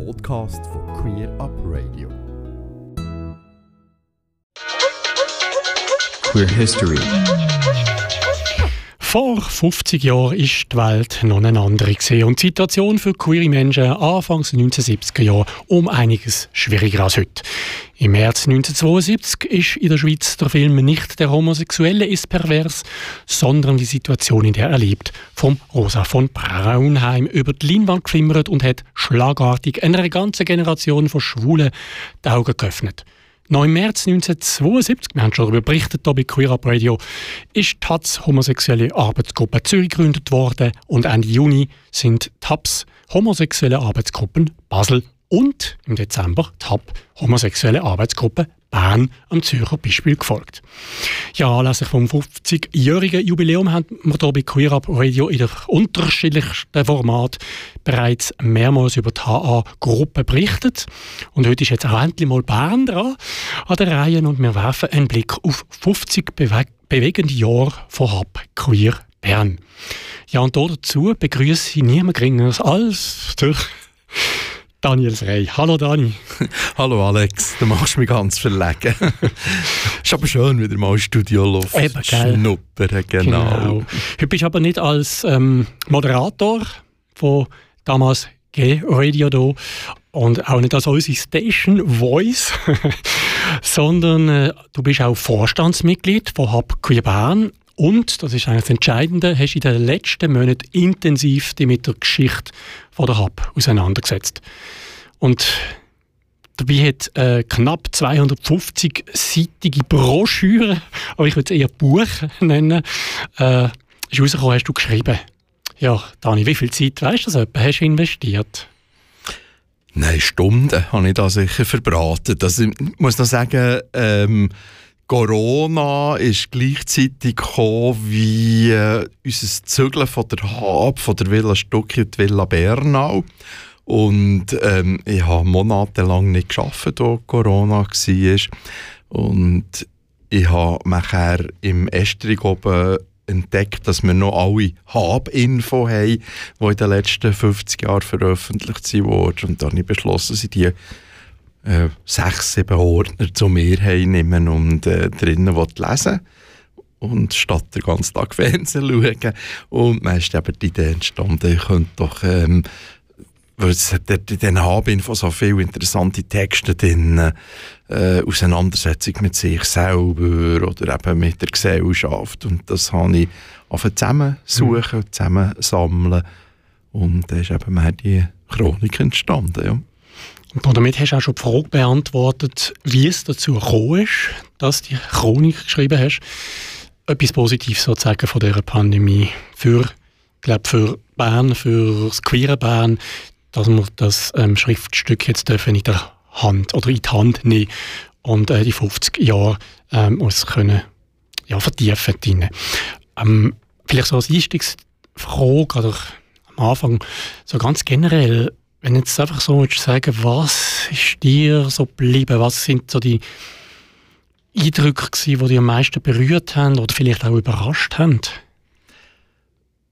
Podcast for Queer Up Radio. Queer History. Vor 50 Jahren war die Welt noch eine andere und die Situation für queere Menschen Anfangs 1970er Jahre um einiges schwieriger als heute. Im März 1972 ist in der Schweiz der Film nicht der Homosexuelle ist pervers, sondern die Situation, in der er lebt, vom Rosa von Braunheim über die Leinwand geflimmert und hat schlagartig einer ganzen Generation von Schwulen die Augen geöffnet. Noch im März 1972, wir haben schon darüber berichtet hier bei Queer Up Radio, ist die TAPS homosexuelle Arbeitsgruppe Zürich gegründet worden und Ende Juni sind TAPS homosexuelle Arbeitsgruppen Basel und im Dezember TAP homosexuelle Arbeitsgruppe Bern am Zürcher Beispiel gefolgt. Ja, anlässlich vom 50-jährigen Jubiläum haben wir hier bei Queer Up Radio in der unterschiedlichsten Format bereits mehrmals über die HA-Gruppe berichtet. Und heute ist jetzt auch endlich mal Bern dran an der Reihe und wir werfen einen Blick auf 50 bewe bewegende Jahre von Hub Queer Bern. Ja, und dazu begrüße ich niemand geringeres als durch Daniel Frey. Hallo Dani. Hallo Alex, du machst mich ganz verlegen. ist aber schön, wieder mal Studioluft Eben, schnuppern, genau. Genau. Heute bist du aber nicht als ähm, Moderator von damals G-Radio da und auch nicht als unsere Station Voice, sondern äh, du bist auch Vorstandsmitglied von Hub Bern und, das ist eigentlich das Entscheidende, hast in den letzten Monaten intensiv dich mit der Geschichte von der Hub auseinandergesetzt. Und dabei hat äh, knapp 250-seitige Broschüre, aber ich würde es eher Buch nennen, äh, ist rausgekommen, hast du geschrieben. Ja, Dani, wie viel Zeit, weißt du das etwa, hast du investiert? Nein, Stunden habe ich da sicher verbraten. Das, ich muss noch sagen, ähm, Corona ist gleichzeitig gekommen wie äh, unser Zügeln von der Hab, von der Villa Stucki und Villa Bernau. Und ähm, ich habe monatelang nicht gearbeitet, als Corona war. Und ich habe nachher im Estrich oben entdeckt, dass wir noch alle Hab-Info haben, die in den letzten 50 Jahren veröffentlicht wurden. Und dann habe ich beschlossen, sie die äh, sechs, sieben Ordner zu mir nehmen und äh, drinnen lesen und statt den ganzen Tag Fernsehen schauen. Und dann ist eben die Idee entstanden, ich könnte doch, ähm, weil es hat in diesen Habinfo so viele interessante Texte drin, äh, Auseinandersetzung mit sich selber oder eben mit der Gesellschaft. Und das habe ich zusammen suchen, mhm. zusammen sammeln. Und da ist eben mehr die Chronik entstanden. Ja. Und damit hast du auch schon die Frage beantwortet, wie es dazu gekommen ist, dass du die Chronik geschrieben hast. Etwas Positives sozusagen von dieser Pandemie für, glaube für Bern, für das queere Bern, dass wir das ähm, Schriftstück jetzt dürfen in der Hand oder in die Hand nehmen und äh, die 50 Jahre ähm, uns können ja, vertiefen können. Ähm, vielleicht so als Einstiegsfrage oder am Anfang so ganz generell, wenn jetzt einfach so würdest sagen, was ist dir so geblieben? Was sind so die Eindrücke gewesen, die dich am meisten berührt haben oder vielleicht auch überrascht haben?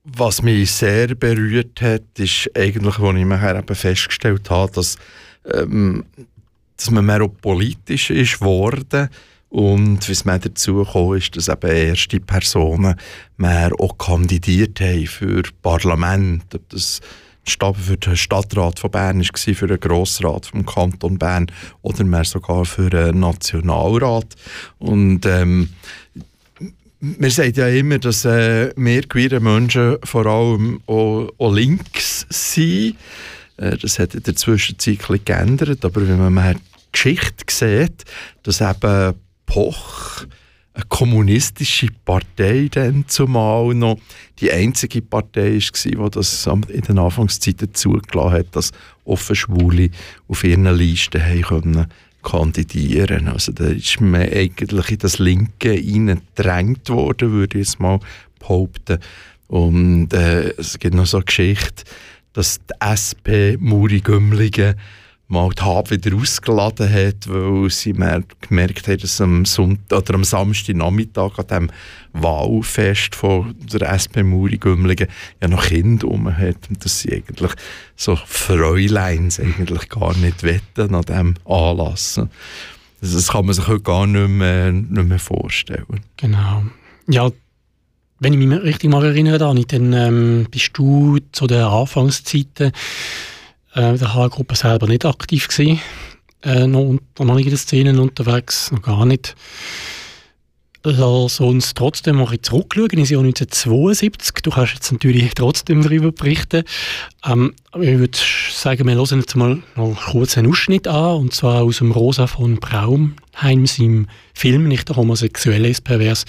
Was mich sehr berührt hat, ist eigentlich, als ich nachher eben festgestellt habe, dass, ähm, dass man mehr politisch ist worden und wie es mir dazu gekommen ist, dass eben erste Personen mehr auch kandidiert haben für Parlament, ob das für den Stadtrat von Bern war, für den Grossrat vom Kanton Bern oder mehr sogar für den Nationalrat. Und ähm, wir sagen ja immer, dass äh, wir queere Menschen vor allem auch, auch links sind. Äh, das hat in der Zwischenzeit geändert, aber wenn man mal die Geschichte sieht, dass eben Poch eine kommunistische Partei dann zumal noch die einzige Partei war, die das in den Anfangszeiten zugelassen hat, dass offen Schwule auf ihren Listen haben können kandidieren. Also da ist man eigentlich in das Linke hineingedrängt worden, würde ich jetzt mal behaupten. Und äh, es gibt noch so eine Geschichte, dass die SP Muri Gümligen mal die Habe wieder ausgeladen hat, weil sie gemerkt hat, dass am, Sonntag, oder am Samstagnachmittag an dem Wahlfest von der SP Muri-Gümligen ja noch Kinder rum hat und dass sie eigentlich so Fräuleins eigentlich gar nicht wetten an diesem Anlass. Das kann man sich heute gar nicht mehr, nicht mehr vorstellen. Genau. Ja, wenn ich mich richtig mal erinnere, Dani, dann ähm, bist du zu den Anfangszeiten äh, der H-Gruppe selber nicht aktiv gewesen, äh, noch, noch nicht in den Szenen unterwegs, noch gar nicht. Lass uns trotzdem mal zurückschauen ins Jahr 1972. Du kannst jetzt natürlich trotzdem darüber berichten. Ähm, ich würde sagen, wir hören jetzt mal noch kurz einen Ausschnitt an, und zwar aus dem Rosa von Braunheim, seinem Film, nicht der Homosexuelle ist pervers,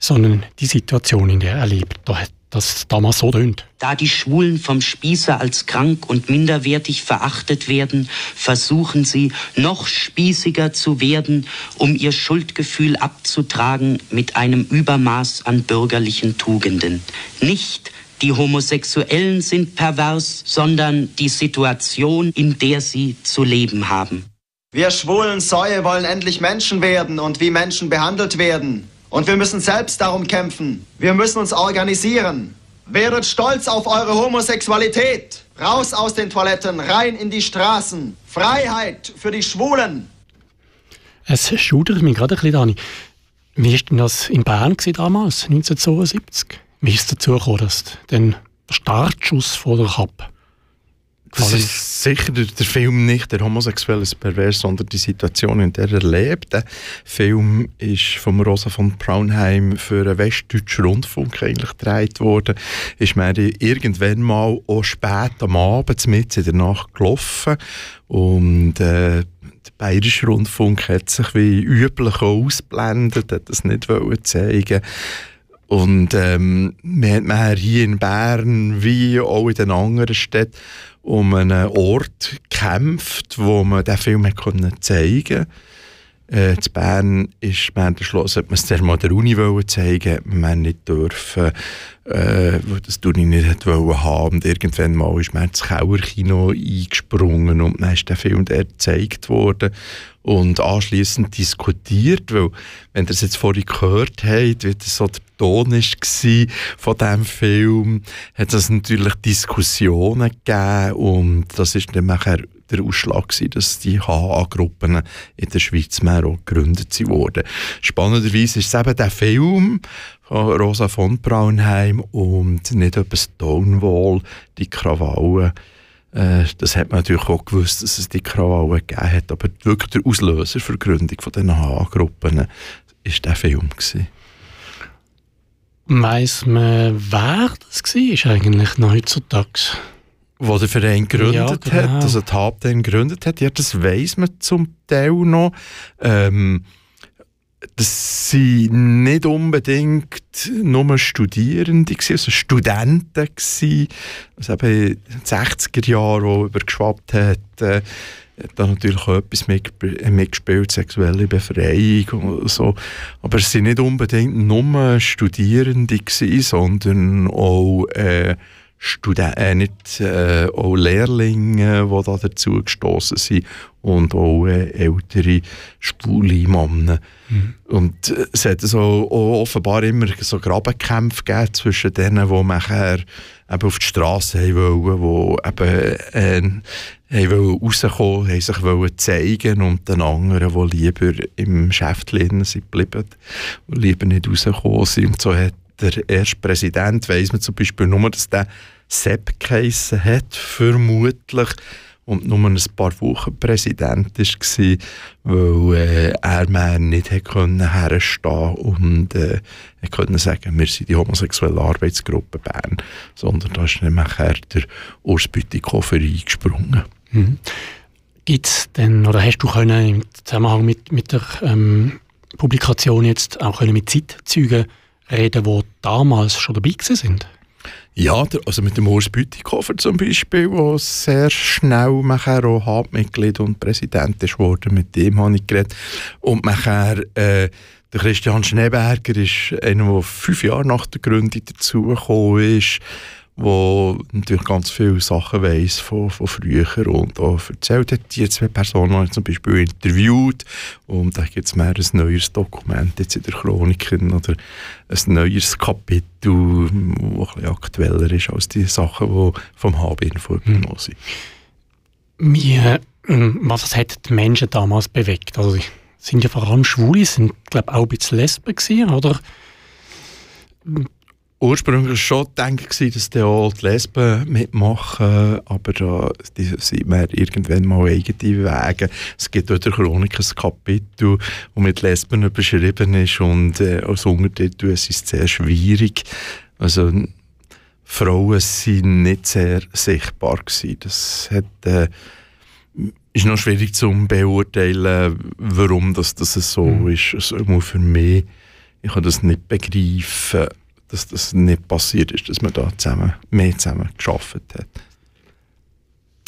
sondern die Situation, in der er lebt. Da hat das damals so tönt. Da die Schwulen vom Spießer als krank und minderwertig verachtet werden, versuchen sie, noch spießiger zu werden, um ihr Schuldgefühl abzutragen mit einem Übermaß an bürgerlichen Tugenden. Nicht die Homosexuellen sind pervers, sondern die Situation, in der sie zu leben haben. Wir schwulen Säue wollen endlich Menschen werden und wie Menschen behandelt werden. Und wir müssen selbst darum kämpfen. Wir müssen uns organisieren. Werdet stolz auf eure Homosexualität. Raus aus den Toiletten, rein in die Straßen. Freiheit für die Schwulen. Es schudert mich gerade ein bisschen, Dani. Wie war denn das in Bern damals, 1972? Wie ist es dazu gekommen, dass der Startschuss vor der Kappe das ist sicher der, der, Film nicht der homosexuelle Pervers, sondern die Situation, in der er lebt. Der Film ist von Rosa von Braunheim für einen westdeutschen Rundfunk eigentlich gedreht worden. Ist mir irgendwann mal auch spät am Abend mit in der Nacht gelaufen und äh, der Bayerische Rundfunk hat sich wie üblich ausblendet, hat das nicht zeigen und ähm, wir haben hier in Bern wie auch in den anderen Städten um einen Ort gekämpft, wo man den Film zeigen konnte. Äh, in Bern ist man beschlossen, hat man es mal der Uni zeigen wollte, man nicht dürfen, äh, das Uni nicht wollen haben. Und irgendwann mal ist man ins Kauerkino eingesprungen und dann ist der Film dort gezeigt worden und anschließend diskutiert, weil, wenn ihr es jetzt vorhin gehört habt, wie das so der Ton war von diesem Film, hat es natürlich Diskussionen gegeben und das ist dann nachher der Ausschlag gewesen, dass die HA-Gruppen in der Schweiz mehr auch gegründet wurden. Spannenderweise ist es eben der Film von Rosa von Braunheim und nicht etwa Stonewall, die Krawallen, äh, das hat man natürlich auch gewusst, dass es die Krawallen gegeben hat, aber wirklich der Auslöser für die Gründung von HA-Gruppen war der Film. Gewesen. Weiss man, wer das war eigentlich noch heutzutage? Wo der Verein gegründet ja, genau. hat, also die HAB den gegründet hat, ja, das weiss man zum Teil noch. Ähm, das sind nicht unbedingt nur Studierende, also Studenten, gewesen, also eben in den 60er Jahren auch übergeschwappt hat. Äh, hat da natürlich auch etwas mitgespielt, sexuelle Befreiung und so. Aber es sind nicht unbedingt nur Studierende gewesen, sondern auch äh, Studen äh, nicht, äh, auch Lehrlinge, die da dazu gestoßen sind und auch äh, ältere schwule Männer. Mhm. Und äh, es hat so auch offenbar immer so Grabenkämpfe gegeben zwischen denen, die nachher eben auf die Straße wollen, die eben äh, wollen rauskommen, haben sich wollen zeigen und den anderen, die lieber im Geschäft sind geblieben, die lieber nicht rausgekommen sind. Und so hat der erste Präsident, weiss man zum Beispiel nur, dass der Sepp geheissen hat, vermutlich, und nur ein paar Wochen Präsident war, weil äh, er mir nicht können herstehen und äh, konnte sagen, wir sind die homosexuelle Arbeitsgruppe Bern, sondern da ist nachher der Urs Bütikofer eingesprungen. Mhm. Gibt es denn, oder hast du können im Zusammenhang mit, mit der ähm, Publikation jetzt auch können mit Zeitzeugen reden, die damals schon dabei sind? Ja, also mit dem Urs Bütikofer zum Beispiel, der sehr schnell nachher auch Hauptmitglied und Präsident ist worden, mit dem habe ich geredet. Und nachher, äh, der Christian Schneeberger ist einer, der fünf Jahre nach der Gründung dazugekommen ist wo natürlich ganz viele Sachen weiss von, von früher und auch erzählt hat. Die zwei Personen habe ich zum Beispiel interviewt und da gibt es mehr ein neues Dokument jetzt in der Chroniken oder ein neues Kapitel, das ein bisschen aktueller ist als die Sachen, die vom HB-Info übernommen sind. Wie, ähm, was hat die Menschen damals bewegt? Also, sind ja vor allem Schwule, sind glaube auch ein bisschen Lesben gewesen, oder? Ursprünglich schon gedacht, dass die auch die Lesben mitmachen, aber da sind wir irgendwann mal eigene Wege. Es gibt dort in der Chronik ein Kapitel, das mit Lesben überschrieben ist und äh, als Untertitel es ist sehr schwierig. Also Frauen sind nicht sehr sichtbar gewesen. Das hat, äh, ist noch schwierig zu beurteilen, warum das, das so mhm. ist. Also, für mich, ich kann das nicht begreifen dass das nicht passiert ist, dass man da zusammen, mehr zusammen geschafft hat.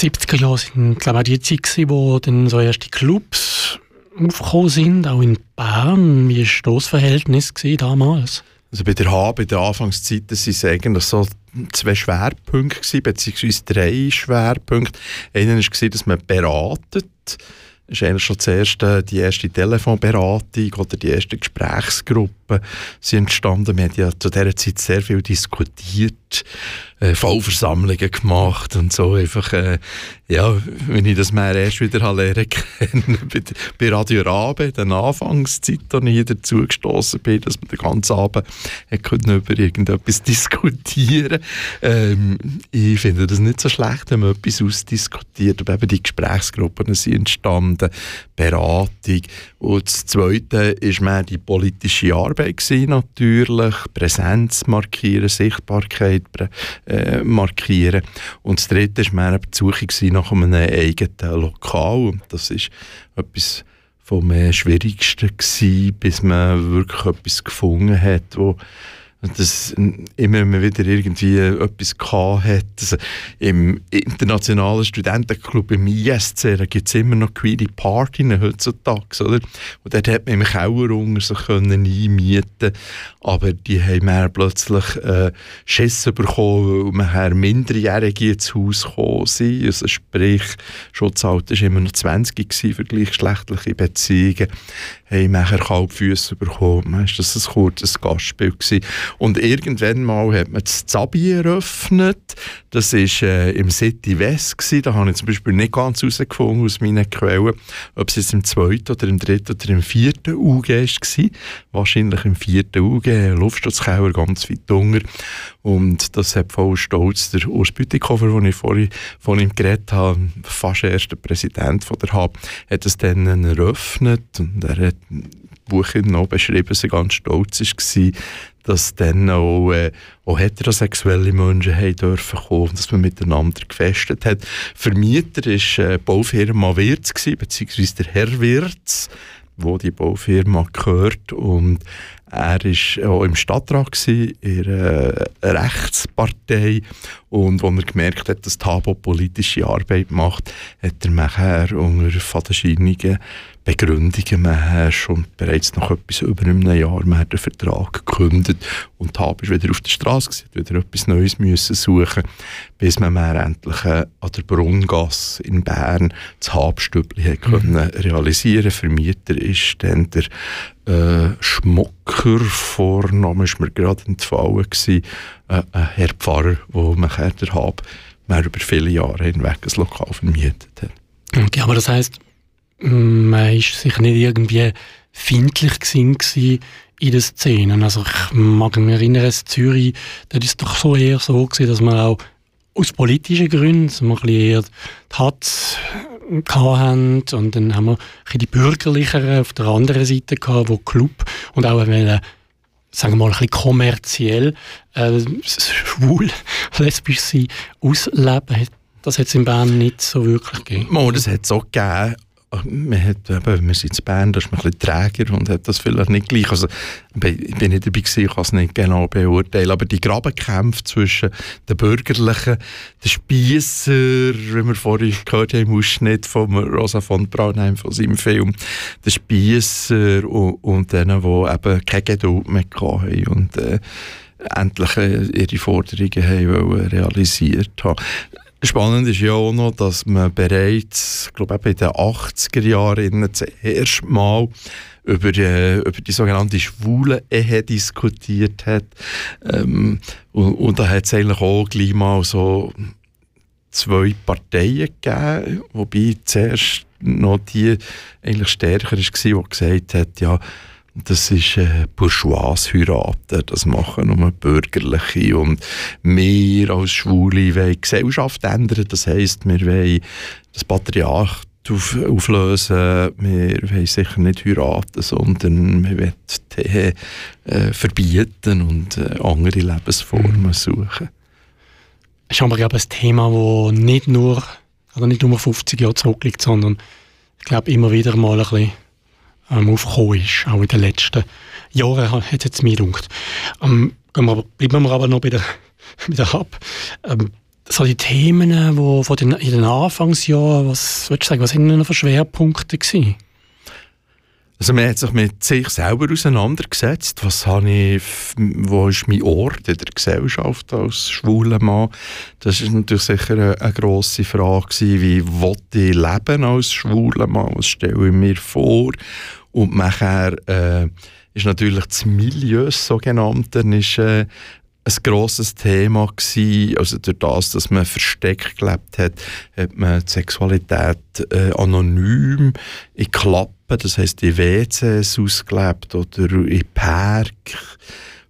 Die 70er Jahre waren glaube ich, auch die Zeit, wo dann so erste Clubs aufgekommen sind, auch in Bern. Wie war das Verhältnis damals? Also bei der H, bei der Anfangszeit, das waren eigentlich so zwei Schwerpunkte gewesen, beziehungsweise drei Schwerpunkte. Einer war, dass man beratet ist eigentlich schon zuerst die erste Telefonberatung oder die erste Gesprächsgruppe sind entstanden. Wir haben ja zu dieser Zeit sehr viel diskutiert äh, Vollversammlungen gemacht und so. Einfach, äh, ja, wenn ich das mehr erst wieder lernen kennen bei, bei Radio Rabe, der Anfangszeit, als ich dazu gestoßen bin, dass man den ganzen Abend können über irgendetwas diskutieren ähm, Ich finde das nicht so schlecht, wenn man etwas ausdiskutiert, aber eben die Gesprächsgruppen sind entstanden, Beratung. Und das Zweite war mehr die politische Arbeit gewesen, natürlich, Präsenz markieren, Sichtbarkeit äh, markieren. Und das Dritte war mehr die Suche nach einem eigenen Lokal. Und das ist etwas vom Schwierigsten gewesen, bis man wirklich etwas gefunden hat, wo dass immer wieder irgendwie etwas gehabt hat. Also Im internationalen Studentenclub, im ISC, gibt es immer noch queere Partys heutzutage, oder? Und dort hat man im Keller unter sich können einmieten aber die haben plötzlich äh, Schiss bekommen, weil nachher Minderjährige ins Haus gekommen sind. Also sprich, Schutzalter war immer noch 20 für gleichgeschlechtliche Beziehungen haben nachher Kalbfüße bekommen. Meistens ein kurzes Gastspiel gewesen. Und irgendwann mal hat man das Zabi eröffnet. Das war äh, im City West. Gewesen. Da habe ich zum Beispiel nicht ganz herausgefunden aus meinen Quellen, ob es jetzt im zweiten oder im dritten oder im vierten UG war. Wahrscheinlich im vierten UG, Luftschutzkeller ganz weit unter. Und das hat voll stolz der Urs Bütikofer, den ich vorhin von ihm geredet habe, fast erster Präsident von der HAB, hat es dann eröffnet und er hat Buch noch beschrieben, dass er ganz stolz war, dass dann auch, äh, auch heterosexuelle Menschen haben dürfen kommen, dass man miteinander gefestet hat. Vermieter war äh, Baufirma Wirz, beziehungsweise der Herr Wirz, wo die Baufirma gehört und er war auch im Stadtrat in einer Rechtspartei und als er gemerkt hat, dass Tabo politische Arbeit macht, hat er nachher unter Vaterscheinungen Begründungen. Man hat schon bereits nach etwas über einem Jahr man den Vertrag gekündigt und Tab ist wieder auf der Straße gewesen, wieder etwas Neues müssen suchen, bis man mehr endlich äh, an der Brunngasse in Bern das Habstübli mhm. können realisieren. Vermieter ist dann der äh, Schmucker, Vorname ist mir gerade entfallen gewesen, äh, ein Herr Pfarrer, wo man der Hab mehr über viele Jahre hinweg ein Lokal vermietet hat. Okay, aber das heisst, man war sich nicht irgendwie findlich gewesen in den Szenen. Also ich mag mich erinnern, in Zürich, da ist doch so eher so gewesen, dass man auch aus politischen Gründen, dass man ein bisschen eher die Hatz hatten und dann haben wir die Bürgerlicheren auf der anderen Seite gehabt, wo Club und auch wollen, sagen wir mal, ein bisschen kommerziell äh, schwul, lesbisch sein, ausleben. Das hat es in Bern nicht so wirklich gegeben. Oh, das hat es auch gegeben, man hat, eben, wir sind in Bern, da ist man ein bisschen träger und hat das vielleicht nicht gleich. Also, ich bin nicht dabei gewesen, ich kann es nicht genau beurteilen, aber die Grabenkämpfe zwischen den Bürgerlichen, den Spiesser, wie wir vorhin gehört haben im Ausschnitt von Rosa von Braunheim, von seinem Film, den Spiesser und, und denen, die eben keine Geduld mehr hatten und äh, endlich äh, ihre Forderungen haben realisiert haben. Spannend ist ja auch noch, dass man bereits, ich glaube in den 80er Jahren das erste Mal über, äh, über die sogenannte schwule Ehe diskutiert hat. Ähm, und, und da hat es eigentlich auch gleich mal so zwei Parteien gegeben, wobei zuerst noch die eigentlich stärker war, die gesagt hat, ja, das ist äh, bourgeois heiraten, das machen nur Bürgerliche und wir als Schwule wollen die Gesellschaft ändern, das heisst, wir wollen das Patriarch auf, auflösen, wir wollen sicher nicht heiraten, sondern wir wollen die äh, verbieten und äh, andere Lebensformen mhm. suchen. Das ist aber glaube ein Thema, das nicht nur, also nicht nur 50 Jahre zurückliegt, sondern ich glaube immer wieder mal ein bisschen ähm, aufgekommen ist, auch in den letzten Jahren hat es mir gedacht. Ähm, wir, bleiben wir aber noch bei der, bei der Hub. Ähm, so die Themen, von den, in den Anfangsjahren, was würdest du sagen, was sind denn für Schwerpunkte gewesen? Also man hat sich mit sich selber auseinandergesetzt. Was habe ich, wo ist mein Ort in der Gesellschaft als schwuler Mann? Das ist natürlich sicher eine, eine grosse Frage gewesen, wie wollte ich leben als schwuler Mann? Was stelle ich mir vor? Und nachher äh, ist natürlich das Milieu, sogenannte, ist, äh, ein grosses Thema gewesen. Also durch das, dass man versteckt gelebt hat, hat man die Sexualität äh, anonym in Klappen, das heisst in WCs ausgelebt oder in Park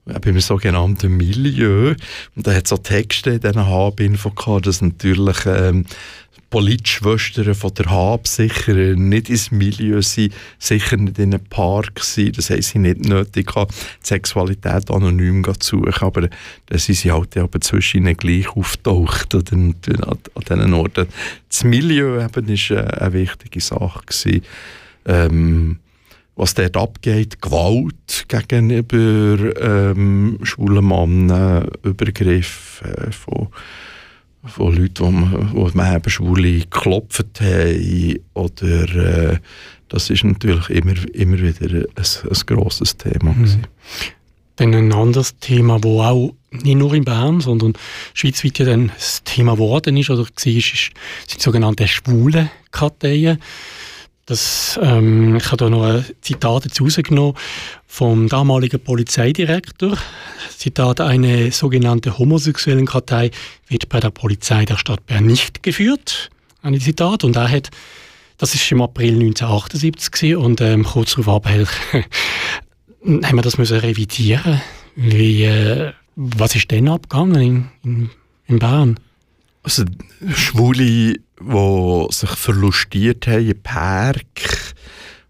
beim sogenannten Milieu. Und da hat auch Texte in diesen HB-Info gehabt, dass natürlich ähm, Politschwestern von der Hab sicher nicht ins Milieu sind, sicher nicht in einem Park sein. Das heisst, sie nicht nötig haben, die Sexualität anonym zu suchen. Aber dann sind sie halt aber zwischen gleich auftaucht an, an, diesen Orten. Das Milieu eben ist äh, eine wichtige Sache gewesen. Ähm, was dort abgeht, Gewalt gegenüber ähm, schwulen Männern, Übergriff äh, von von Leuten, die, man eben Schwule geklopft haben. Oder, äh, das ist natürlich immer, immer wieder ein, ein grosses Thema. Mhm. Dann ein anderes Thema, das auch nicht nur in Bern, sondern schweizweit ja dann das Thema geworden ist oder war, ist, sind die sogenannten schwulen Karteien. Das, ähm, ich habe da noch ein Zitat dazu rausgenommen vom damaligen Polizeidirektor. Zitat, eine sogenannte homosexuellen Kartei wird bei der Polizei der Stadt Bern nicht geführt. Ein Zitat. Und er hat, das ist im April 1978 und ähm, kurz darauf haben wir das müssen revidieren. Wie, äh, was ist denn abgegangen in, in, in Bern? Also Schwule, die sich verlustiert haben im Park,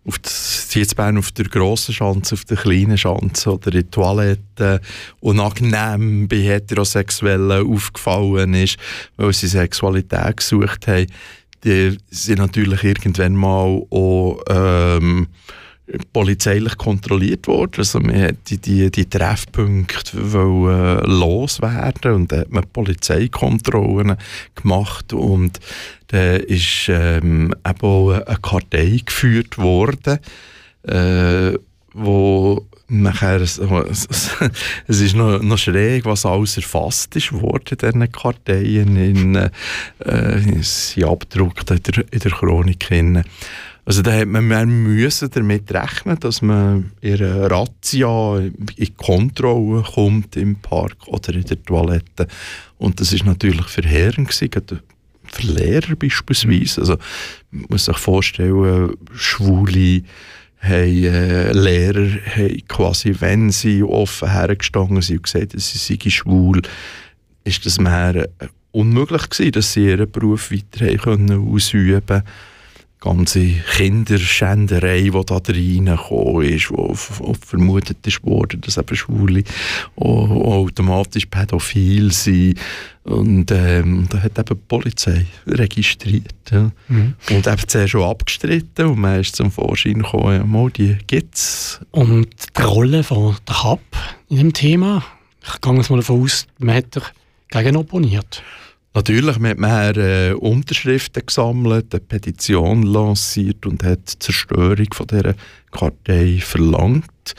auf das, jetzt Bern auf der grossen Schanze, auf der kleinen Schanze oder in Toiletten unangenehm bei Heterosexuellen aufgefallen ist, weil sie Sexualität gesucht haben, die sind natürlich irgendwann mal auch ähm, polizeilich kontrolliert worden. Also man hat die, die, die Treffpunkte wollen, äh, loswerden und da hat man Polizeikontrollen gemacht und da ist ähm, eben auch eine Kartei geführt worden, äh, wo nachher, es, ist noch, noch schräg, was alles erfasst ist worden in diesen Karteien, in, äh, sind abgedruckt in der, in der Chronik. Hin. Also da hat man, man müssen damit rechnen, dass man in einer Razzia in Kontrolle kommt im Park oder in der Toilette. Und das ist natürlich verheerend gewesen, für Lehrer beispielsweise. Also man muss sich vorstellen, Schwule haben, äh, Lehrer haben quasi, wenn sie offen hergestanden sind und gesagt dass sie seien schwul, ist das mehr äh, unmöglich gewesen, dass sie ihren Beruf weiter haben können ausüben konnten ganze Kinderschänderei, die da reingekommen ist, wo, wo vermutet ist worden, dass eben Schwule automatisch pädophil sind. Und ähm, da hat eben die Polizei registriert. Ja. Mhm. Und eben zuerst schon abgestritten und man ist zum Vorschein gekommen, ja, mal, die gibt es. Und die Rolle von der HAP in dem Thema, ich gehe jetzt mal davon aus, man hat dagegen opponiert. Natürlich, man hat mehr äh, Unterschriften gesammelt, eine Petition lanciert und hat die Zerstörung von dieser Kartei verlangt.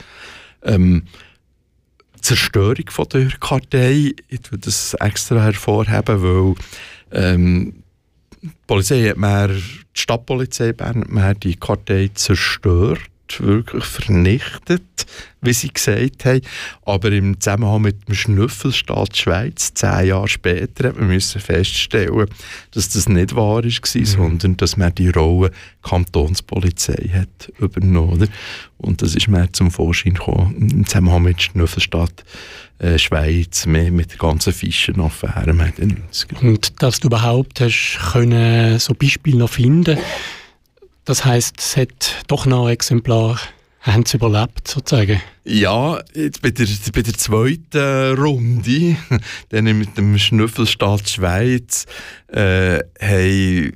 Ähm, Zerstörung von der Kartei. Ich würde das extra hervorheben, weil ähm, die Polizei hat mehr, die Stadtpolizei Bern hat mehr die Kartei zerstört wirklich vernichtet, wie sie gesagt haben. Aber im Zusammenhang mit dem Schnüffelstaat Schweiz, zehn Jahre später, hat man müssen feststellen, dass das nicht wahr war, mhm. sondern dass man die Rolle Kantonspolizei hat übernommen. Und das ist mehr zum Vorschein gekommen im Zusammenhang mit Schnüffelstaat äh, Schweiz, mehr mit der ganzen Fischenaffäre in den 90 Und dass du überhaupt hast können so Beispiele noch finden das heißt, es hat doch noch Exemplar haben sie überlebt, sozusagen? Ja, jetzt bei, der, bei der zweiten Runde, dann mit dem Schnüffelstaat Schweiz, äh, haben,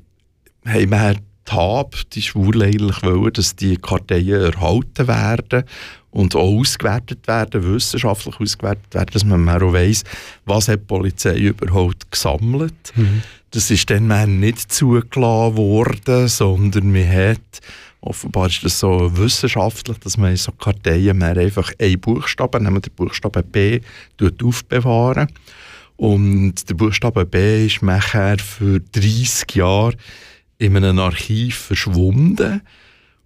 haben wir die Hab, die Schwur eigentlich wollen, dass die Karteien erhalten werden und auch ausgewertet werden, wissenschaftlich ausgewertet werden, dass man auch weiss, was hat die Polizei überhaupt gesammelt. Mhm. Das ist dann nicht zugelassen worden, sondern man hat, offenbar ist das so wissenschaftlich, dass man in so Karteien mehr einfach einen Buchstaben, nämlich den Buchstaben B, aufbewahren. Und der Buchstabe B ist nachher für 30 Jahre in einem Archiv verschwunden.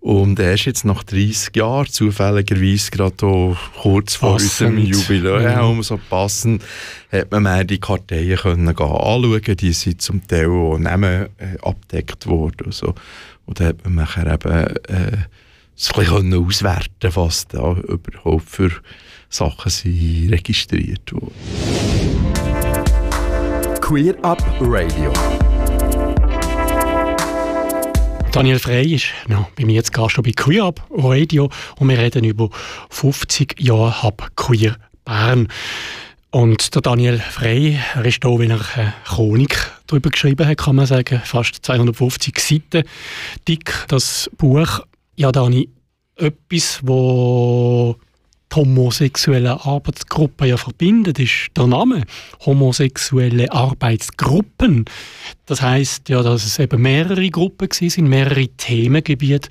Und er ist jetzt nach 30 Jahren zufälligerweise gerade kurz vor passend. unserem Jubiläum, ja. so passend, hat man mehr die Karteien können anschauen Die sind zum Teil auch Namen äh, abgedeckt worden. Und, so. und dann hat man nachher eben äh, so ein bisschen auswerten was da überhaupt für Sachen sind registriert wurden. Queer Up Radio. Daniel Frey ist noch bei mir jetzt Gast bei Queer Up Radio und wir reden über 50 Jahre Hub Queer Bern. Und der Daniel Frey, er ist da, weil er eine Chronik darüber geschrieben hat, kann man sagen, fast 250 Seiten dick, das Buch. Ja, Dani, etwas, wo homosexuelle Arbeitsgruppen ja verbindet, ist der Name homosexuelle Arbeitsgruppen. Das heißt ja, dass es eben mehrere Gruppen sind, mehrere Themengebiete.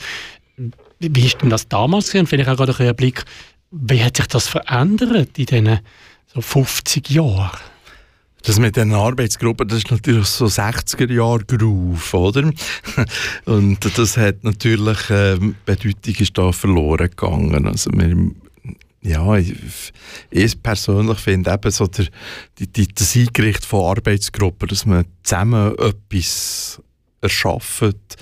Wie ist denn das damals gewesen? Vielleicht auch gerade ein Blick, wie hat sich das verändert in diesen so 50 Jahren? Das mit den Arbeitsgruppen, das ist natürlich so 60er Jahre Groove, oder? Und das hat natürlich, ähm, Bedeutung ist da verloren gegangen. Also wir ja, ich, ich persönlich finde eben so der, die, die, das Eingericht von Arbeitsgruppen, dass man zusammen etwas erschafft,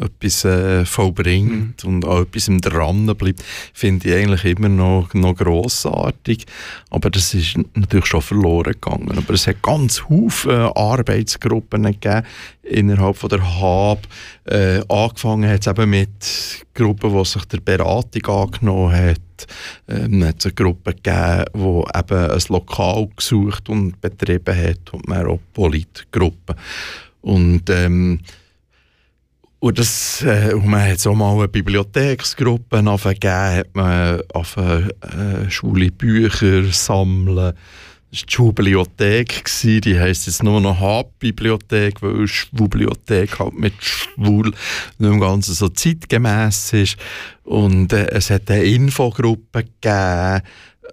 etwas äh, vollbringt mhm. und auch etwas im dran bleibt, finde ich eigentlich immer noch, noch grossartig. Aber das ist natürlich schon verloren gegangen. Aber es hat ganz viele Arbeitsgruppen gegeben innerhalb von der HAB. Äh, angefangen hat es eben mit Gruppen, die sich der Beratung angenommen hat. Ähm, es hat eine Gruppe gegeben, die eben ein Lokal gesucht und betrieben hat und mehr auch Politgruppen. Und ähm, und, das, äh, und man hat so mal eine Bibliotheksgruppe gegeben, hat man auf äh, schwule Bücher sammeln. Das war die Schulbibliothek, die heisst jetzt nur noch Hauptbibliothek, weil Schwulbibliothek halt mit schwul nicht im Ganzen so zeitgemäß ist. Und äh, es hat eine Infogruppe gegeben,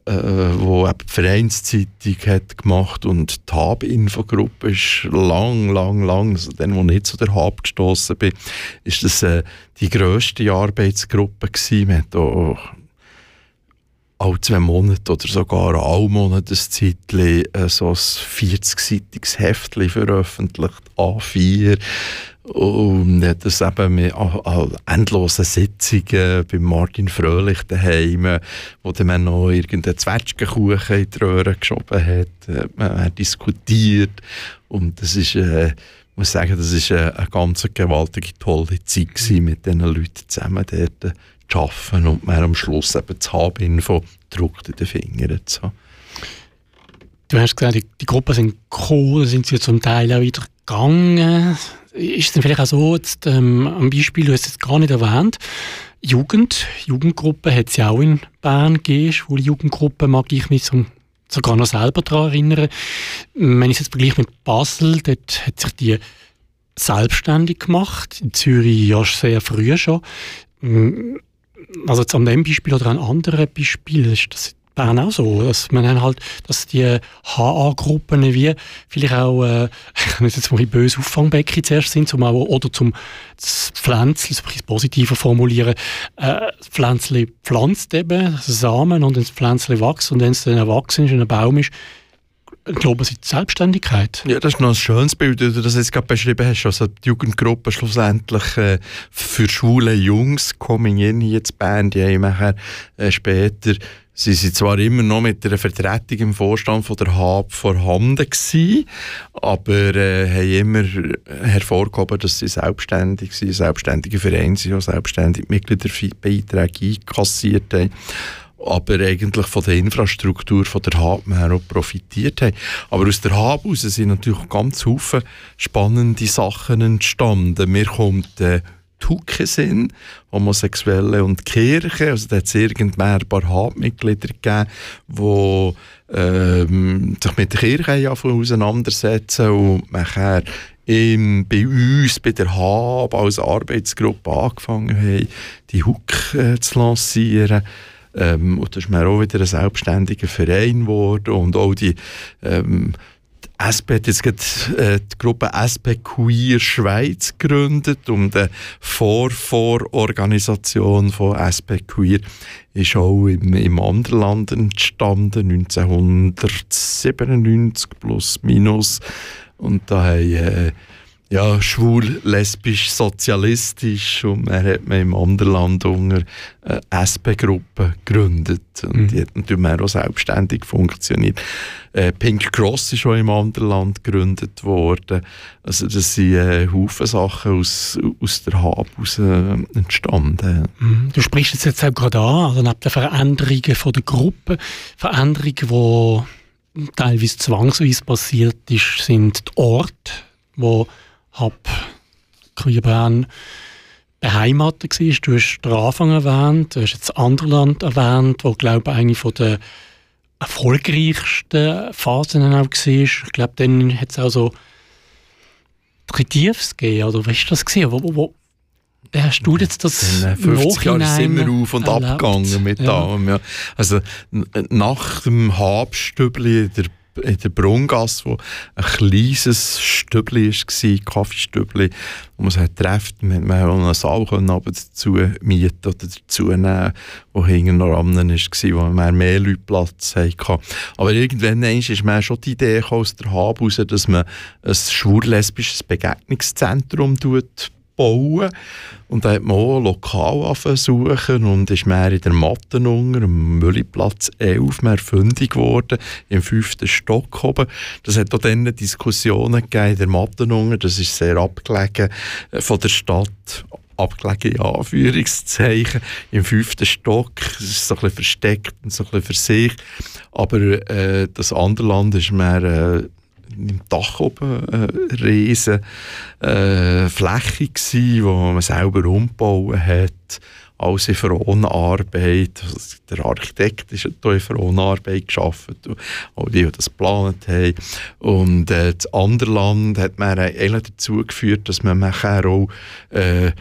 äh, wo die Vereinszeitung hat gemacht und die Hab-Infogruppe ist lang, lang, lang, also dann, wo ich zu der Hab gestoßen bin, ist das äh, die grösste Arbeitsgruppe gewesen. Wir hatten auch alle zwei Monate oder sogar alle Monate ein Zeitchen äh, so ein 40-seitiges Heftchen veröffentlicht, A4, und das eben mit endlosen Sitzungen bei Martin Fröhlich daheim, wo dann man noch irgendeinen Zwetschgenkuchen in die Röhre geschoben hat. Man hat diskutiert. Und das ist, äh, ich muss sagen, das ist eine, eine ganz gewaltige, tolle Zeit gewesen, mit diesen Leuten zusammen dort zu arbeiten und man am Schluss eben zu haben, von druckt in den Fingern zu haben. Du hast gesagt, die, die Gruppen sind gekommen, sind sie zum Teil auch wieder gegangen ist es dann vielleicht auch so, jetzt, ähm, am Beispiel, du hast es gar nicht erwähnt, Jugend, Jugendgruppe hat es ja auch in Bern gegeben, schwule Jugendgruppe, mag ich mich zum, sogar noch selber daran erinnern. Wenn ich es jetzt vergleiche mit Basel, dort hat sich die selbstständig gemacht, in Zürich ja sehr früh schon. Also jetzt an dem Beispiel oder an anderen Beispielen, ist das Bern auch so, dass man dann halt, dass die HA-Gruppen wie vielleicht auch, äh, ich kann jetzt mal ein böse Auffangbecken zuerst sind, zum auch, oder zum Pflänzchen, so ein bisschen positiver formulieren, äh, das Pflänzchen pflanzt eben Samen und das Pflänzchen wächst und wenn es dann erwachsen ist und ein Baum ist, glauben Sie die Selbstständigkeit? Ja, das ist noch ein schönes Bild, wie du das jetzt gerade beschrieben hast. Also die Jugendgruppe schlussendlich äh, für schwule Jungs, Coming In hier in die haben nachher äh, später Sie sind zwar immer noch mit einer Vertretung im Vorstand von der HAB vorhanden gewesen, aber äh, haben immer hervorgehoben, dass sie selbstständig sind, selbstständige Vereine sind, auch selbstständig Mitgliederbeiträge einkassiert haben aber eigentlich von der Infrastruktur von der HAB her auch profitiert haben. Aber aus der HAB heraus sind natürlich ganz viele spannende Sachen entstanden. Mir kommt äh, Tuke sind, Homosexuelle und Kirche. Also da hat es irgendwann ein paar HAB-Mitglieder gegeben, die ähm, sich mit der Kirche auseinandersetzen und nachher im, bei uns, bei der HAB als Arbeitsgruppe angefangen haben, die HUK äh, zu lancieren. Ähm, und das ist mir auch wieder ein selbstständiger Verein geworden und auch die ähm, SP hat jetzt gerade, äh, die Gruppe SP Queer Schweiz gegründet und die Vorvororganisation von SP Queer ist auch im, im Anderland entstanden, 1997 plus minus. Und da haben äh, ja, schwul, lesbisch, sozialistisch und er hat man im Anderland unter eine SP-Gruppe gegründet und mhm. die hat natürlich auch selbstständig funktioniert. Äh, Pink Cross ist auch im Anderland gegründet worden. Also das sind äh, Haufen Sachen aus, aus der Hab aus, äh, entstanden. Mhm. Du sprichst es jetzt auch gerade an, also neben den Veränderungen von der Gruppe, Veränderungen, die teilweise zwangsweise passiert ist, sind die Orte, wo habe Queerbern beheimatet war. Du hast den Anfang erwähnt, du hast jetzt Anderland erwähnt, wo glaube ich eine von der erfolgreichsten Phasen auch war. Ich glaube, dann hat es auch so drei Tiefs gegeben, oder was war das? Gewesen? Wo, wo, wo hast du jetzt das In 50 Jahren sind wir auf und erlebt. abgegangen mit ja. allem. Ja. Also nach dem Habstübli der in der Brungasse, wo ein kleines Stübli war, Kaffeestübli, wo man sich trifft. Man konnte auch einen Saal aber dazu mieten oder dazu nehmen, der hinten noch ran war, wo man mehr Leute Platz hatte. Aber irgendwann ist mir schon die Idee aus der Hab heraus, dass man ein schwul-lesbisches Begegnungszentrum bauen. Und da hat man auch lokal suchen und ist mehr in der Matten unter, am Mülliplatz 11, mehr fündig geworden, im fünften Stock oben. Das hat auch dann Diskussionen gegeben in der Matten unter, das ist sehr abgelegen äh, von der Stadt abgelegen in Anführungszeichen, im fünften Stock. Es ist so ein bisschen versteckt und so ein bisschen für sich. Aber äh, das andere Land ist mehr äh, im Dach oben äh, riesen äh, Fläche gewesen, wo man selber umgebaut hat. Alles in Fronarbeit. Also der Architekt ist in Fronarbeit geschaffen, auch die, die das geplant haben. Und äh, das andere Land hat man eigentlich dazu geführt, dass man nachher auch äh,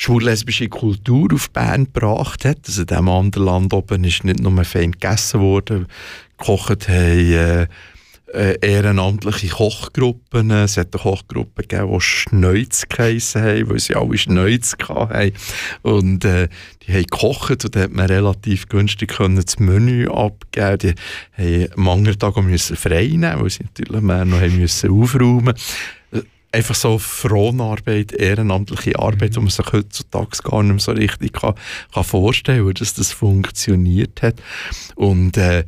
schwul-lesbische Kultur auf Bern gebracht hat. Also in diesem anderen Land oben ist nicht nur fein gegessen worden, gekocht haben, äh, äh, ehrenamtliche Kochgruppen. Es hat eine Kochgruppe gegeben, die Schneuz geheissen haben, weil sie alle Schneuz hatten. Und äh, die haben gekocht und da hat man relativ günstig können das Menü abgeben. Die haben am anderen Tag müssen frei nehmen, weil sie natürlich mehr noch haben müssen aufräumen äh, Einfach so Fronarbeit, ehrenamtliche Arbeit, wo man sich heutzutage gar nicht mehr so richtig kann, kann vorstellen kann, dass das funktioniert hat. Und äh,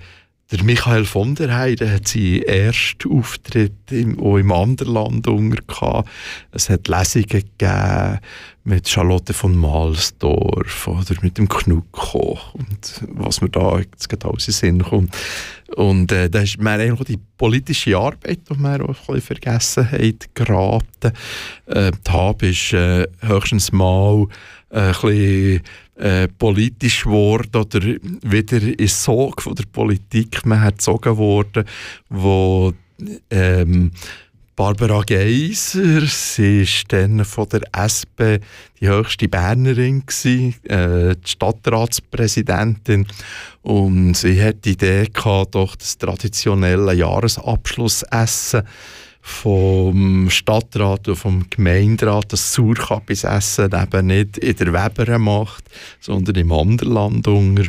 der Michael von der Heide hat seinen ersten Auftritt im, auch im Anderland unter Es hat Lesungen gegeben mit Charlotte von Malsdorf oder mit dem Knucko und was mir da jetzt gerade alles in Sinn kommt. Und äh, da ist mir eigentlich die politische Arbeit, die wir auch ein bisschen vergessen haben, geraten. Äh, die HAB ist äh, höchstens mal ein bisschen äh, politisch geworden oder wieder in Sog von der Politik man hat gezogen worden, wo ähm, Barbara Geiser, sie war dann von der SP die höchste Bernerin, gewesen, äh, die Stadtratspräsidentin. Und sie hat die Idee gehabt, doch das traditionelle Jahresabschlussessen vom Stadtrat und vom Gemeinderat das Sauerkappisessen eben nicht in der Weber macht, sondern im Anderland unter.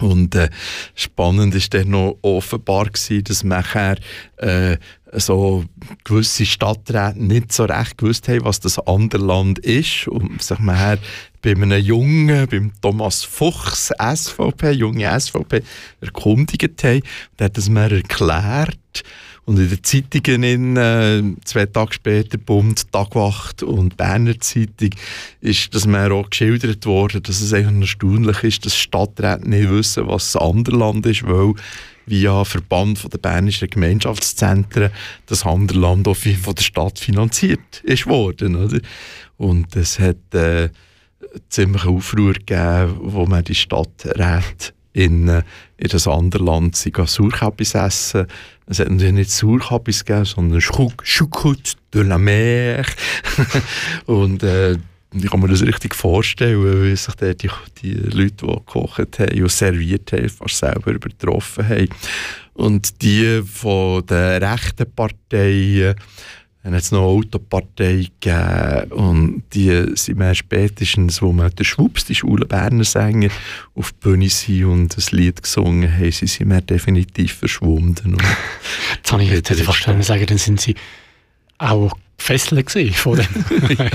Und äh, spannend ist dann noch offenbar gewesen, dass nachher äh, so gewisse Stadträte nicht so recht gewusst haben, was das andere Land ist und sich nachher bei einem Jungen, beim Thomas Fuchs, SVP, junge SVP, erkundigt haben. Der hat das mir erklärt und in den Zeitungen, in, äh, zwei Tage später, Bund, Tagwacht und Berner Zeitung, ist das mir auch geschildert worden, dass es eigentlich erstaunlich ist, dass Stadträte nicht wissen, was das andere Land ist, weil via Verband von der Bernischen Gemeinschaftszentren das andere Land auch von der Stadt finanziert ist worden. Oder? Und es hat äh, ziemlich Aufruhr gegeben, wo man die Stadträte in, äh, in das andere Land Sauerkappis essen. Es hat natürlich nicht Sauerkappis gegeben, sondern Choucroute de la Mer. und äh, ich kann mir das richtig vorstellen, wie sich die, die Leute, die gekocht haben und serviert haben, fast selber übertroffen haben. Und die von den rechten Parteien dann hat es noch eine Autopartei gegeben und die sind mir spätestens, wo man der Schwupps, die schwulen Berner Sänger, auf die Bühne sind und ein Lied gesungen haben, sie sind mir definitiv verschwunden. Und jetzt habe ich jetzt fast sagen, dann sind sie auch gefesselt gesehen von dem.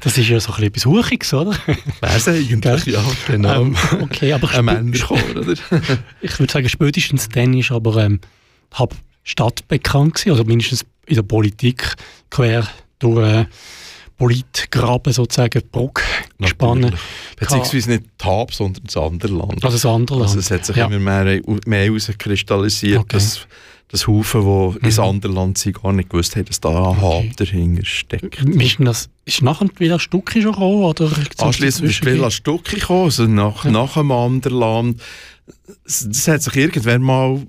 Das ist ja so ein bisschen etwas Huchiges, oder? Weiß eigentlich, ja, genau. Ähm, okay, aber ein Männerchor, oder? ich würde sagen, spätestens dann ist aber ähm, Stadt bekannt gewesen, oder mindestens in der Politik quer durch äh, Politgraben sozusagen Bruck gespannt. Beziehungsweise nicht Tab, sondern das andere Land. Also das andere Land. Also es hat sich ja. immer mehr, mehr herauskristallisiert, okay. dass das Haufen, die mhm. ins andere Land sind, gar nicht gewusst haben, dass da ein okay. Hab dahinter steckt. Ist, das, ist nachher wieder Stücke schon gekommen? Oder Anschliessend ist wieder Stücke gekommen, also nach, ja. nach einem anderen Land. Das hat sich irgendwann mal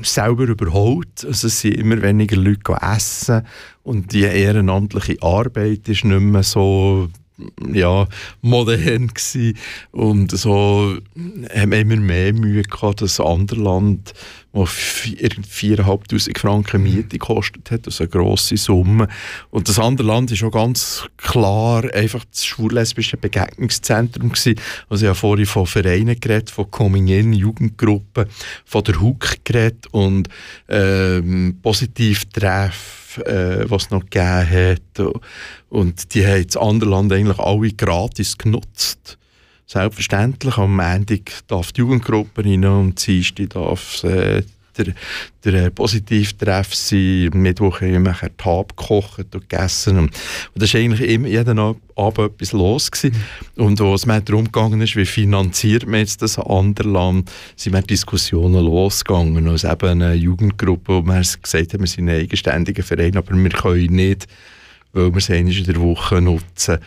selber überholt. Also es sind immer weniger Leute essen und die ehrenamtliche Arbeit ist nicht mehr so ja, modern gewesen. und so haben wir immer mehr Mühe gehabt, das andere Land, das 4'500 Franken Miete gekostet hat, also eine grosse Summe. Und das andere Land ist auch ganz klar einfach das schwul-lesbische Begegnungszentrum gewesen. Also ich habe vorhin von Vereinen geredet, von Coming-In, Jugendgruppen, von der HUK geredet und ähm, Positivtreff äh, was es noch gegeben hat. Und die haben das andere Land eigentlich alle gratis genutzt. Selbstverständlich, am Montag darf die Jugendgruppe rein und am Dienstag darf äh, der, der Positivtreff sein. Am Mittwoch haben wir Tab gekocht und gegessen. Und das war eigentlich immer jeden Abend etwas los. Gewesen. Und als es darum gegangen ist, wie finanziert man jetzt das andere Land, sind wir Diskussionen losgegangen. Als eben eine Jugendgruppe, wo wir gesagt haben, wir sind ein eigenständiger Verein, aber wir können nicht, weil wir es in der Woche nutzen,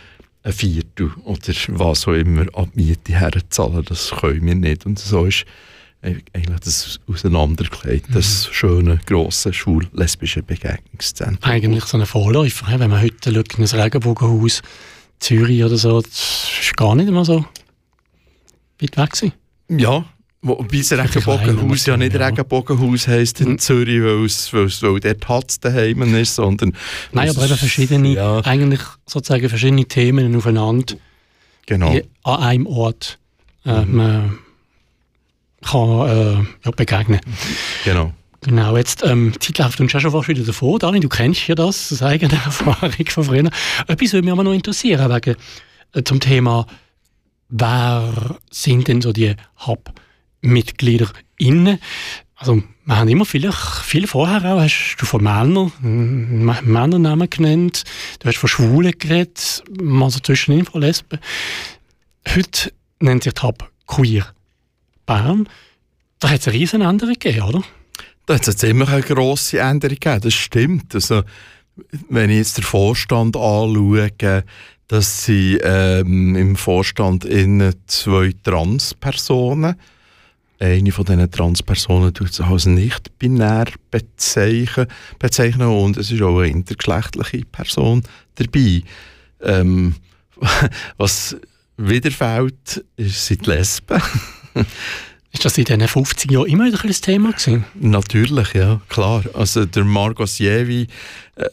ein Viertel oder was auch immer an die Miete herzahlen. Das können wir nicht. Und so ist eigentlich das auseinandergelegt, das mhm. schöne, grosse, schwul-lesbische Begegnungszentrum. Eigentlich so ein Vorläufer, wenn man heute schaut, ein Regenbogenhaus Zürich oder so, das ist gar nicht immer so weit weg gewesen. Ja, Wobei das Regenbogenhaus ja nicht ja. Regenbogenhaus heisst in hm. Zürich, weil es, weil es dort Hatz daheim ist, sondern... Nein, aber eben verschiedene, ja. eigentlich sozusagen verschiedene Themen aufeinander genau. an einem Ort. Äh, mhm kann äh, ja, begegnen Genau. Genau, jetzt, ähm, die Zeit läuft uns schon fast wieder davor. Dani, du kennst ja das, das eigene Erfahrung von früher. Etwas würde mich aber noch interessieren, wegen, äh, zum Thema, wer sind denn so die Hub-Mitglieder innen? Also, wir haben immer viel, viel vorher auch, hast du von Männern, Männernamen genannt, du hast von Schwulen geredet, also zwischen von Lesben. Heute nennt sich die Hub Queer. Bern, da hat es eine riesen Änderung gegeben, oder? Da hat es ziemlich eine grosse Änderung gegeben, das stimmt. Also, wenn ich jetzt den Vorstand anschaue, dass sie ähm, im Vorstand in zwei Transpersonen eine von diesen Transpersonen tut sich als nicht binär bezeichnen, bezeichnen und es ist auch eine intergeschlechtliche Person dabei. Ähm, was wieder fehlt, sind Lesben. Ist das in diesen 50 Jahren immer wieder ein Thema gewesen? Natürlich, ja, klar. Also der Margot Sievi,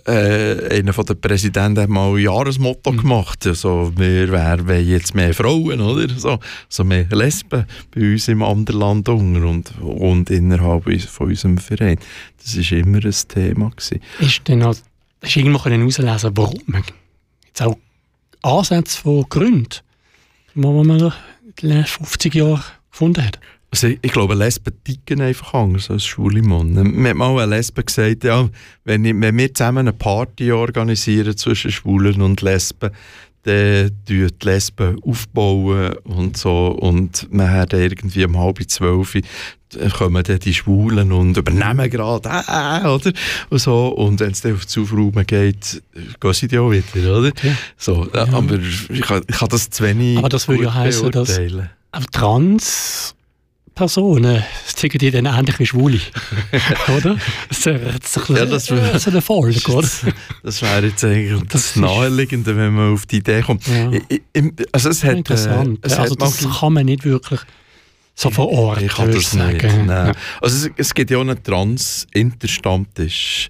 äh, einer der Präsidenten, hat mal ein Jahresmotto mhm. gemacht. Also, wir wären jetzt mehr Frauen, oder? So, so mehr Lesben bei uns im anderen Land unter und, und innerhalb von unserem Verein. Das war immer ein Thema. Gewesen. Ist denn auch, hast du irgendwo herauslesen warum? Jetzt auch Ansätze von Gründen, die man in den letzten 50 Jahren gefunden hat? Also ich, glaube, Lesben ticken einfach anders als schwule Männer. Mir hat mal eine Lesbe gesagt, ja, wenn, ich, wenn wir zusammen eine Party organisieren zwischen Schwulen und Lesben, dann die Lesben aufbauen und so und man hat irgendwie um halb zwölf kommen dann die Schwulen und übernehmen gerade, äh, oder? Und so. Und wenn es dann auf die Aufräumen geht, gehen sie die auch wieder, oder? Ja. So, ja. aber ich kann, ich kann das zu wenig Aber das würde ja heißen, dass trans Personen zeigen die dann ähnlich wie Schwule. oder? Das wäre jetzt ein ja, das wäre so eine Folge, oder? Das wäre jetzt eigentlich das, das Naheliegende, wenn man auf die Idee kommt. Ja. Also es hat, Interessant. Äh, es also hat das kann man nicht wirklich so verorten. Ich kann das sagen. nicht. Nein. Also es, es gibt ja auch einen Trans-Interstammtisch.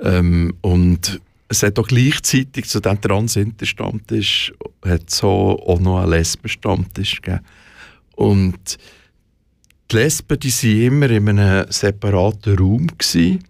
Ähm, und es hat auch gleichzeitig zu diesem Trans-Interstammtisch hat so auch noch einen Lesben-Stammtisch gegeben. Und die Lesben die waren immer in einem separaten Raum. Gewesen.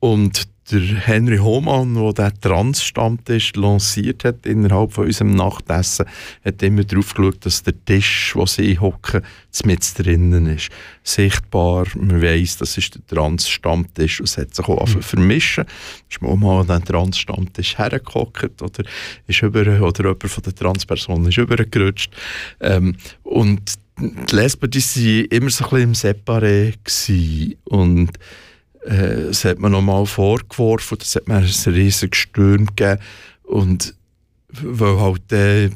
Und der Henry Hohmann, der den Trans-Stammtisch lanciert hat innerhalb von unserem Nachtessen, hat immer darauf geschaut, dass der Tisch, wo sie hocken, mit drinnen ist. Sichtbar, man weiss, das ist der Trans-Stammtisch und es hat sich auch mhm. vermischen. Ist man mal an den Trans-Stammtisch hergehockt oder, ist über, oder jemand von der Trans-Person ist übergerutscht. Ähm, und die Lesben, die waren immer so ein bisschen im Separé gewesen. und äh, das hat man nochmal vorgeworfen, das hat mir ein riesiges Sturm gegeben und weil halt äh,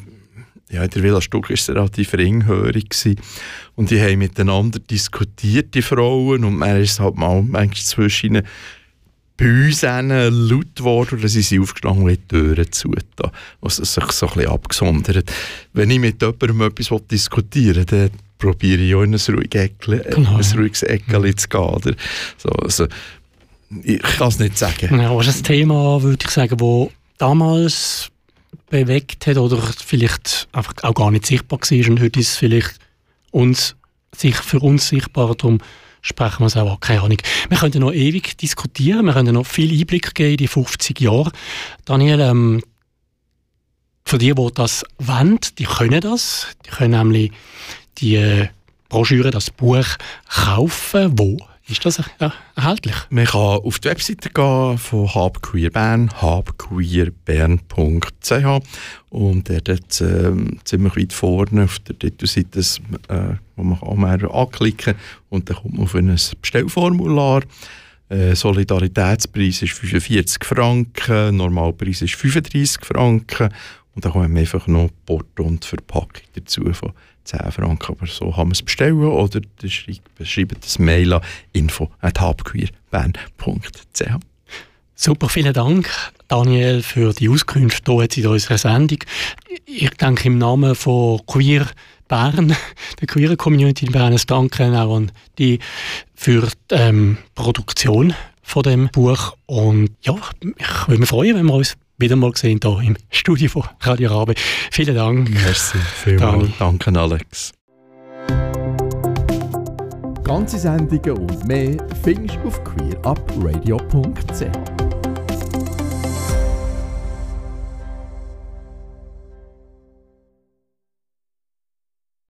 ja, in der Villa Stuck war es relativ ringhörig gewesen. und die haben miteinander diskutiert, die Frauen, und man ist halt mal manchmal zwischen ihnen bei uns laut geworden, dass sie aufgestanden und die Türen zu Also sich so ein bisschen abgesondert. Wenn ich mit jemandem etwas diskutieren will, dann probiere ich auch in ein ruhiges Eckchen, äh, genau. ein ruhiges Eckchen zu gehen. So, also, ich kann es nicht sagen. Ja, das ist ein Thema, würde ich sagen, das damals bewegt hat oder vielleicht einfach auch gar nicht sichtbar war und heute ist es vielleicht uns, sich für uns sichtbar, darum sprechen wir es auch Keine Ahnung. Wir könnten noch ewig diskutieren, wir könnten noch viel Einblick geben in die 50 Jahre. Daniel, ähm, für die, die das wollen, die können das. Die können nämlich die äh, Broschüre, das Buch kaufen. Wo ist das erhältlich? Man kann auf die Webseite gehen von Hub Queer Bern, hubqueerbern.ch und der dort äh, ziemlich weit vorne auf der Titelseite, äh, wo man man anklicken und dann kommt man auf ein Bestellformular. Äh, Solidaritätspreis ist 45 Franken, Normalpreis ist 35 Franken und dann kommen einfach noch Porto und Verpackung dazu von 10 Franken. Aber so kann man es bestellen oder schreibt das Mail an info.habqueerbern.ch. Super, vielen Dank, Daniel, für die Auskünfte hier jetzt in unserer Sendung. Ich denke im Namen von Queer Bern, der Queer Community in Bern, danke auch an die für die ähm, Produktion von dem Buch. Und ja, ich würde mich freuen, wenn wir uns wieder mal gesehen hier im Studio von Radio Rabe. Vielen Dank. Merci vielmals. Danke, Alex. Ganze Sendungen und mehr findest du auf queerupradio.ch.